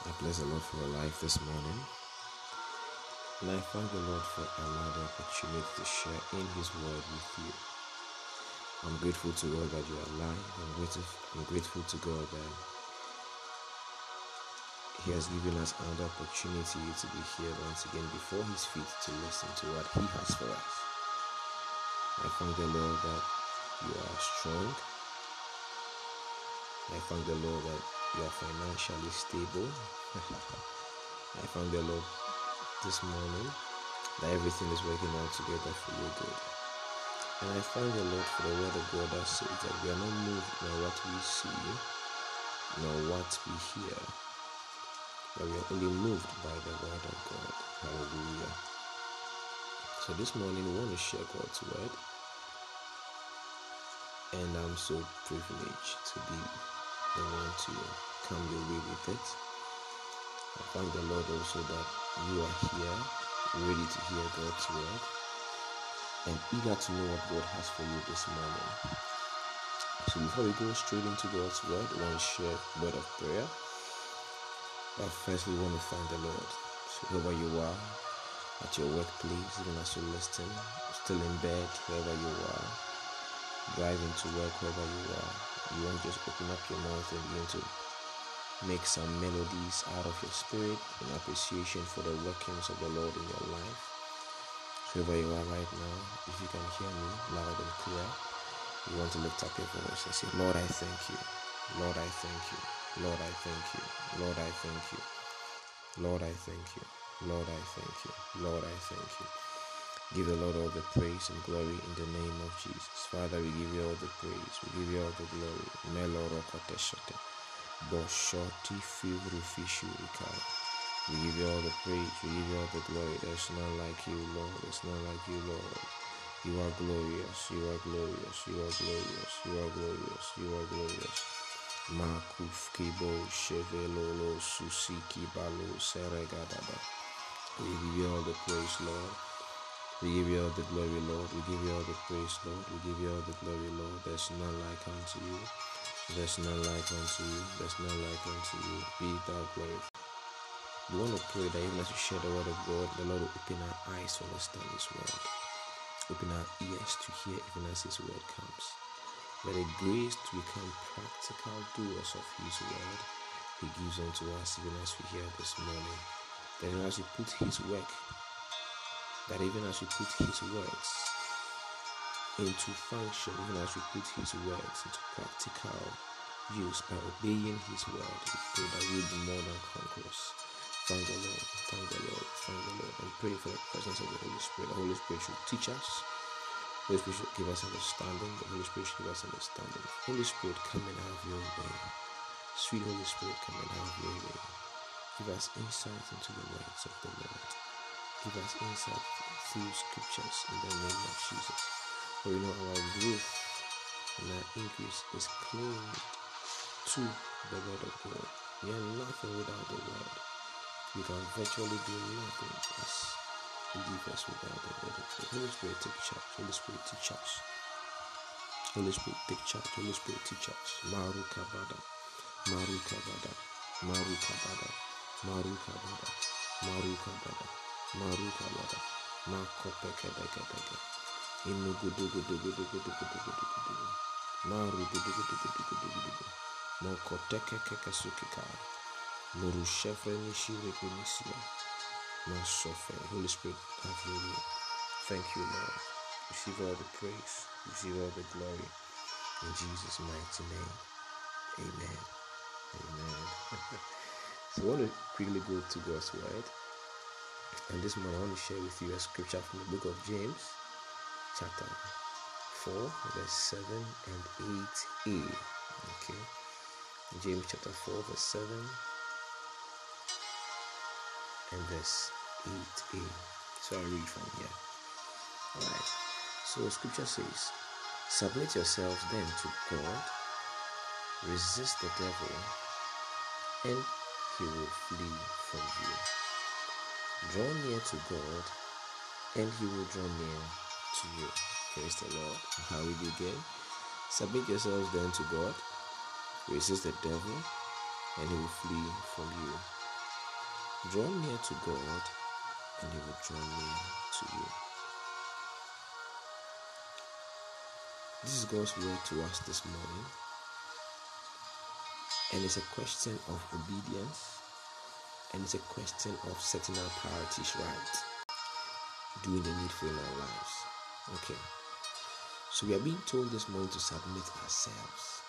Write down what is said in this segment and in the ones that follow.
I bless the Lord for your life this morning. And I thank the Lord for another opportunity to share in His word with you. I'm grateful to God that you are alive. I'm grateful, I'm grateful to God that He has given us another opportunity to be here once again before His feet to listen to what He has for us. I thank the Lord that you are strong. I thank the Lord that you are financially stable. I thank the Lord this morning that everything is working out together for your good. And I thank the Lord for the word of God that says that we are not moved by what we see, nor what we hear, but we are only moved by the word of God. Hallelujah. So this morning we want to share God's word. And I'm so privileged to be the one to come your way with it. I thank the Lord also that you are here, ready to hear God's word, and eager to know what God has for you this morning. So before we go straight into God's word, we want to share a word of prayer. But first, we want to thank the Lord. So wherever you are, at your workplace, even as you're listen, still in bed, wherever you are, driving to work, wherever you are, you want to just open up your mouth and begin to make some melodies out of your spirit in appreciation for the workings of the Lord in your life. Wherever you are right now, if you can hear me loud and clear, you want to lift up your voice and say, Lord, I thank you. Lord, I thank you. Lord, I thank you. Lord, I thank you. Lord, I thank you. Lord, I thank you. Lord, I thank you. Give the Lord all the praise and glory in the name of Jesus. Father, we give you all the praise. We give you all the glory. Meloro koteshate. Boshoti fibru fishu ikara. We give you all the praise. We give you all the glory. There's none like you, Lord. There's none like you, Lord. You are glorious. You are glorious. You are glorious. You are glorious. You are glorious. Makuf kibo shevelolo susiki balo seregadada. We give you all the praise, Lord. We give you all the glory, Lord. We give you all the praise, Lord. We give you all the glory, Lord. There's none like unto you. There's none like unto you. There's none like unto you. Be thou glorified. We want to pray that even as we share the word of God, the Lord will open our eyes to understand His word. Open our ears to hear even as His word comes. Let the grace to become practical doers of His word He gives unto us even as we hear this morning. That as we put His work that even as we put His words into function, even as we put His words into practical use by obeying His word, we pray that we'll be more than conquerors. Thank the Lord, thank the Lord, thank the Lord, and pray for the presence of the Holy Spirit. The Holy Spirit should teach us. The Holy Spirit should give us understanding. The Holy Spirit should give us understanding. Holy Spirit, come and have your way. Sweet Holy Spirit, come and have your way. Give us insight into the words of the Lord. Give us insight through scriptures in the name of Jesus. For we know our growth and our increase is clean to the word of God. We are nothing without the word. We can virtually do nothing as believers without the word of God. Holy Spirit, take charge. Holy Spirit, teach us. Holy Spirit, take charge. Holy Spirit, teach us. Maru kabada. Maru kabada. Maru kabada. Maru kabada. Maru kabada. Maruka bada. Makopeke deke deke. Inu gudu gudu gudu gudu gudu gudu gudu. Maru gudu gudu gudu gudu gudu. Moko teke keke sukika. Muru shefre nishi rekunisia. Masofe. Holy Spirit, have your. Thank you, Lord. Receive all the praise. Receive all the glory. In Jesus' mighty name. Amen. Amen. so I want to quickly go to God's word. And this morning I want to share with you a scripture from the book of James, chapter 4, verse 7 and 8a. Okay. James chapter 4, verse 7 and verse 8a. So I'll read from here. Alright. So scripture says, Submit yourselves then to God, resist the devil, and he will flee from you. Draw near to God, and He will draw near to you. Praise the Lord. How we begin? Submit yourselves then to God, resist the devil, and he will flee from you. Draw near to God, and He will draw near to you. This is God's word to us this morning, and it's a question of obedience, and it's a question of setting our priorities right, doing the needful in our lives. Okay, so we are being told this morning to submit ourselves.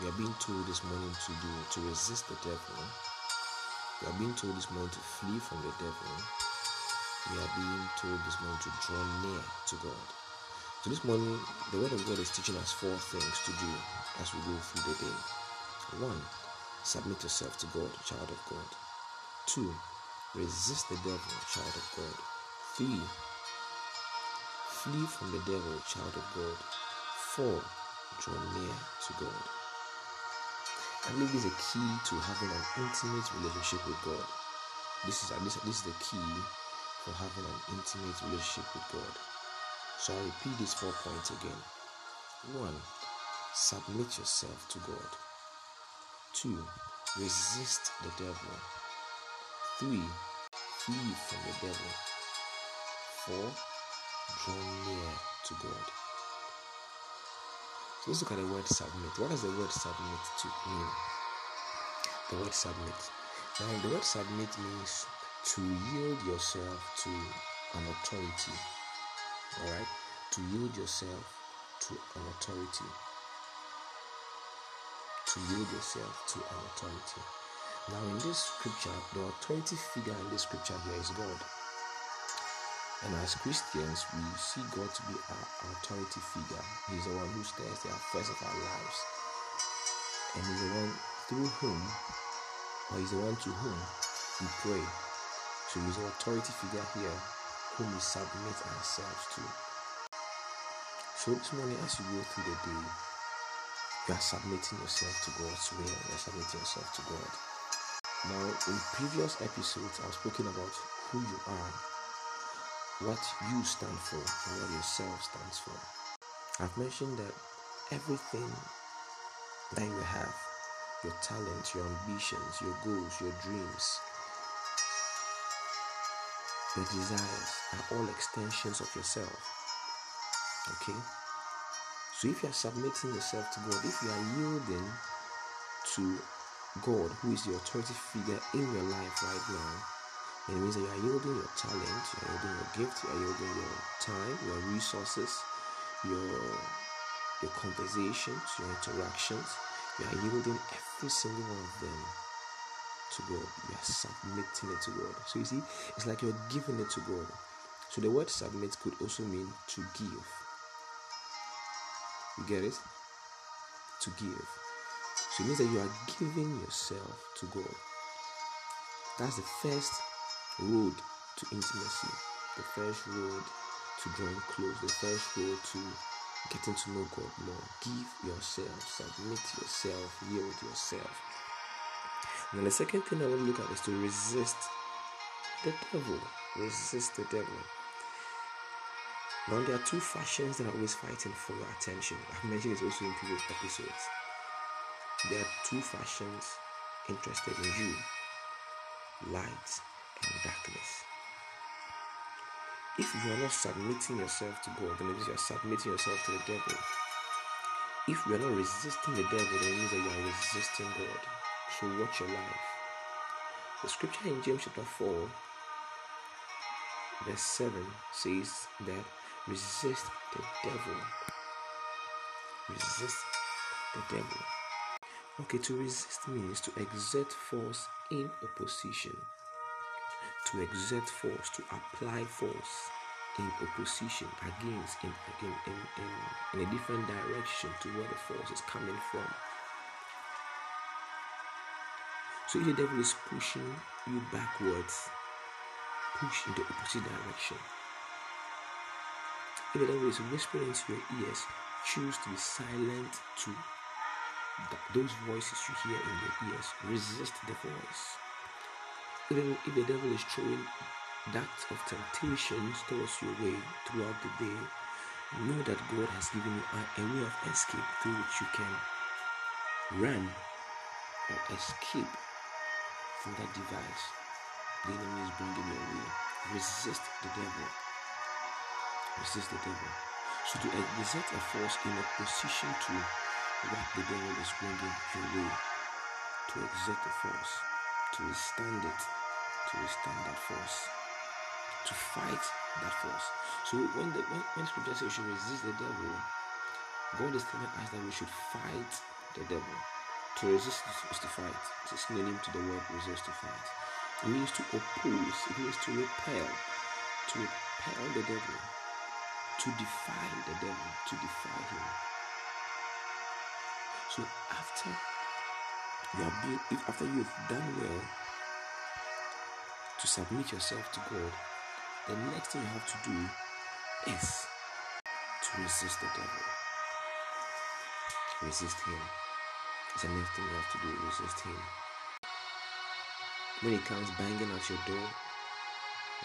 We are being told this morning to do to resist the devil we are being told this morning to flee from the devil. We are being told this morning to draw near to God. So this morning, the Word of God is teaching us four things to do as we go through the day. One, submit yourself to God, child of God. Two, resist the devil, child of God. Three, flee from the devil, child of God. Four, draw near to God. I believe this is a key to having an intimate relationship with God. This is this, this is the key for having an intimate relationship with God. So I repeat these four points again. One, submit yourself to God. Two, resist the devil. Three, flee from the devil. Four, draw near to God. So let's look at the word submit. What does the word submit to mean? The word submit. Now, the word submit means to yield yourself to an authority. Alright? To yield yourself to an authority. To yield yourself to an authority. Now, in this scripture, the authority figure in this scripture here is God. And as Christians, we see God to be our authority figure. He's the one who stays the affairs of our lives. And He's the one through whom, or He's the one to whom we pray. So He's an authority figure here whom we submit ourselves to. So this morning, as you go through the day, you are submitting yourself to God's will. You are submitting yourself to God. Now, in previous episodes, I've spoken about who you are what you stand for and what yourself stands for. I've mentioned that everything that you have, your talents, your ambitions, your goals, your dreams, your desires are all extensions of yourself. Okay? So if you are submitting yourself to God, if you are yielding to God, who is the authority figure in your life right now, it means that you are yielding your talent, you are yielding your gift, you are yielding your time, your resources, your your conversations, your interactions. You are yielding every single one of them to God. You are submitting it to God. So you see, it's like you're giving it to God. So the word submit could also mean to give. You get it? To give. So it means that you are giving yourself to God. That's the first road to intimacy, the first road to drawing close, the first road to getting to know God more. Give yourself, submit yourself, yield yourself. And the second thing I want to look at is to resist the devil. Resist the devil. Now there are two factions that are always fighting for your attention. I've mentioned this also in previous episodes. There are two factions interested in you. Light and darkness. If you are not submitting yourself to God, then it means you are submitting yourself to the devil. If you are not resisting the devil, then it means that you are resisting God. So watch your life. The scripture in James chapter 4, verse 7 says that resist the devil. Resist the devil. Okay, to resist means to exert force in opposition to exert force, to apply force in opposition against, in, in, in, in, a different direction to where the force is coming from. So if the devil is pushing you backwards, push in the opposite direction. If the devil is whispering into your ears, choose to be silent to those voices you hear in your ears. Resist the voice even if the devil is throwing darts of temptations towards your way throughout the day, know that God has given you a, way of escape through which you can run or escape from that device the enemy is bringing your way. Resist the devil. Resist the devil. So to exert a force in opposition to what the devil is bringing your way, to exert a force, to withstand it, to withstand that force, to fight that force. So when the when, when scripture says we should resist the devil, God is telling us that we should fight the devil. To resist is to fight. It's a synonym to the word resist to fight. It means to oppose, it means to repel, to repel the devil, to defy the devil, to defy him. So after you have been, if after you have done well to submit yourself to God, the next thing you have to do is to resist the devil. Resist him. The next thing you have to do, resist him. When he comes banging at your door,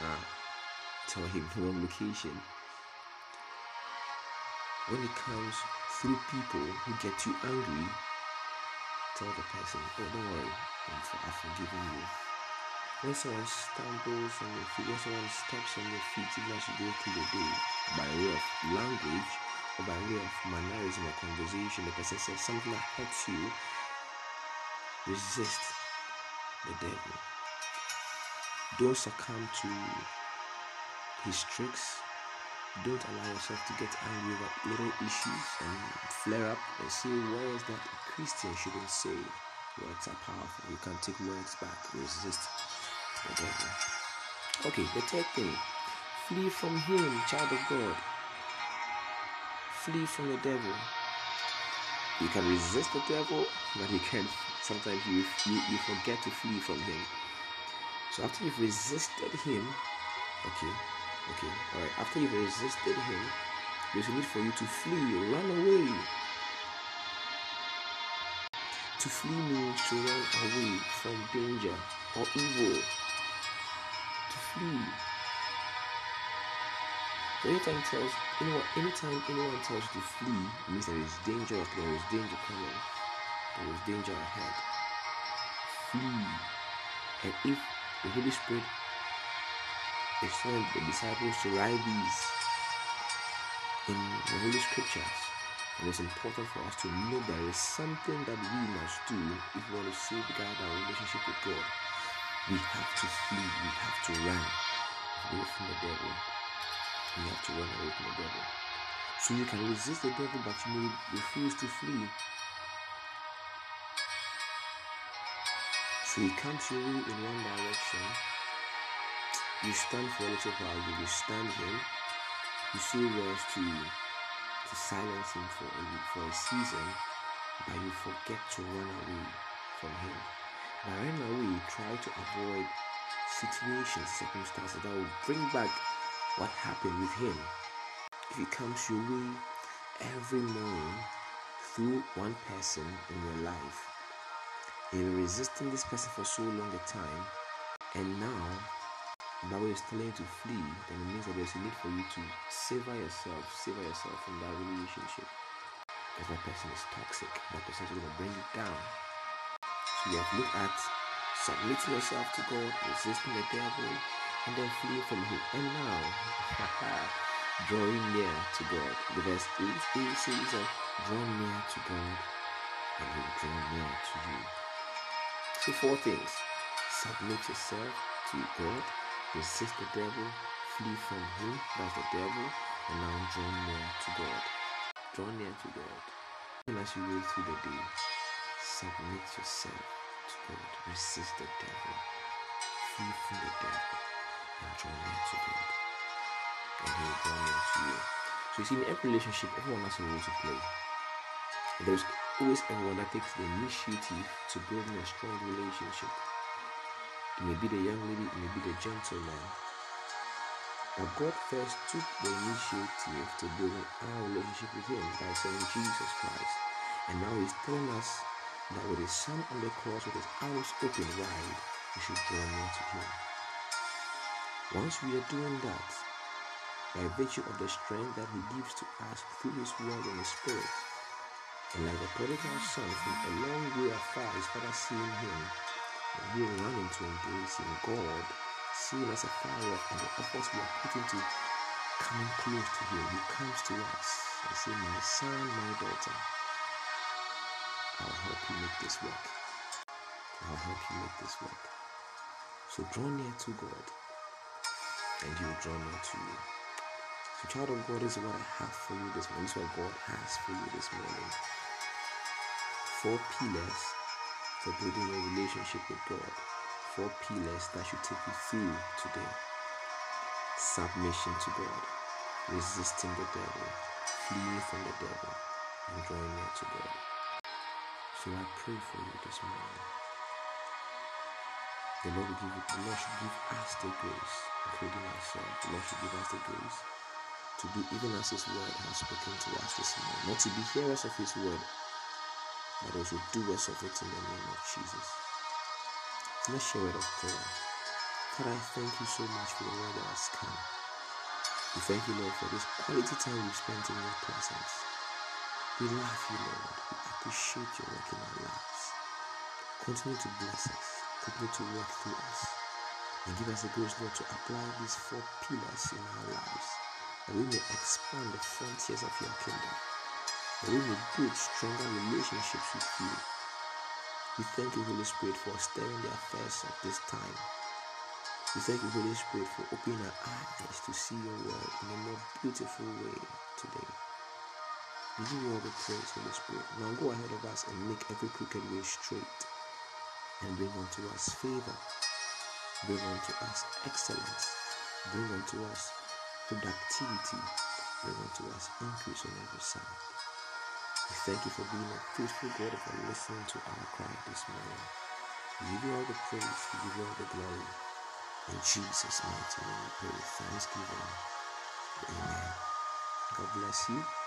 ah, tell him the wrong location. When it comes through people who get you angry, tell the person, oh, don't worry, I've forgiven you. When someone stumbles on your feet, when someone steps on your feet, even as you go through the day, by way of language or by way of mannerism or conversation, the person says something that hurts you, resist the devil. Don't succumb to his tricks. Don't allow yourself to get angry over little issues and flare up and say words that a Christian shouldn't say. Words are powerful. You can take words back. Resist the devil. Okay, the third thing. Flee from him, child of God. Flee from the devil. You can resist the devil, but you can sometimes you, you, you forget to flee from him. So after you've resisted him, okay, okay, all right. After you've resisted him, there's a need for you to flee, run away. To flee means to run away from danger or evil. To flee. Anytime tells anyone, anytime anyone tells you to flee, means there is danger. There is danger coming. There is danger ahead. Flee. And if the Holy Spirit is telling the disciples to write these in the Holy Scriptures, and it's important for us to know there is something that we must do if we want to safeguard our relationship with God. We have to flee, we have to run away from the devil. We have to run away from the devil. So you can resist the devil, but you may refuse to flee. So he comes your way in one direction. You stand for a little while, you withstand him. You say words to to silence him for a, for a season, but you forget to run away from him. By running away, you try to avoid situations, circumstances that will bring back what happened with him. If he comes your way every morning through one person in your life, you're resisting this person for so long a time, and now way is telling you to flee, then it means that there's a need for you to savor yourself, savor yourself from that relationship. Because that person is toxic, that person is going to bring you down. So you have looked at submitting yourself to God, resisting the devil, and then fleeing from him. And now, drawing near to God. The verse 8 says draw near to God, and he will draw near to you. So, four things submit yourself to God, resist the devil, flee from him, that's the devil, and now draw near to God. Draw near to God. And as you go through the day, submit yourself to God, resist the devil, flee from the devil, and draw near to God. And he will draw near to you. So, you see, in every relationship, everyone has a role to play. There's always everyone that takes the initiative to building a strong relationship. It may be the young lady, it may be the gentleman. But God first took the initiative to build our relationship with Him by sending Jesus Christ. And now He's telling us that with His Son on the cross, with His arms open wide, we should draw near to Him. Once we are doing that, by virtue of the strength that He gives to us through His Word and His Spirit, and like the prodigal son from a long way afar, his father seeing him, we run into embracing God, seeing us afar off, and the efforts we are putting to coming close to Him. He comes to us and say, My son, my daughter, I'll help you make this work. I'll help you make this work. So draw near to God, and He will draw near to you. So, child of God, is what I have for you this morning. This is what God has for you this morning. Four pillars for building a relationship with God. Four pillars that should take you through today. Submission to God, resisting the devil, fleeing from the devil, and drawing near to God. So I pray for you this morning. The Lord will give you, the Lord should give us the grace, including ourselves. The Lord should give us the grace to do even as His word has spoken to us this morning. Not to be hearers of His word, but also doers of it in the name of Jesus. Let's share a word of prayer. Father, I thank you so much for the word that has come. We thank you, Lord, for this quality time we've spent in your presence. We love you, Lord. We appreciate your work in our lives. Continue to bless us. Continue to work through us. And give us the grace, Lord, to apply these four pillars in our lives. That we may expand the frontiers of your kingdom. We may build stronger relationships with you. We thank you, Holy Spirit, for stirring the affairs of this time. We thank you, Holy Spirit, for opening our eyes to see your word in a more beautiful way today. We give you all the praise, Holy Spirit. Now go ahead of us and make every crooked way straight and bring unto us favor, bring unto us excellence, bring unto us productivity, bring unto us increase on every side. We thank you for being a faithful God for listening to our cry this morning. We give you all the praise, we give you all the glory. In Jesus' mighty name we pray with thanksgiving. Amen. God bless you.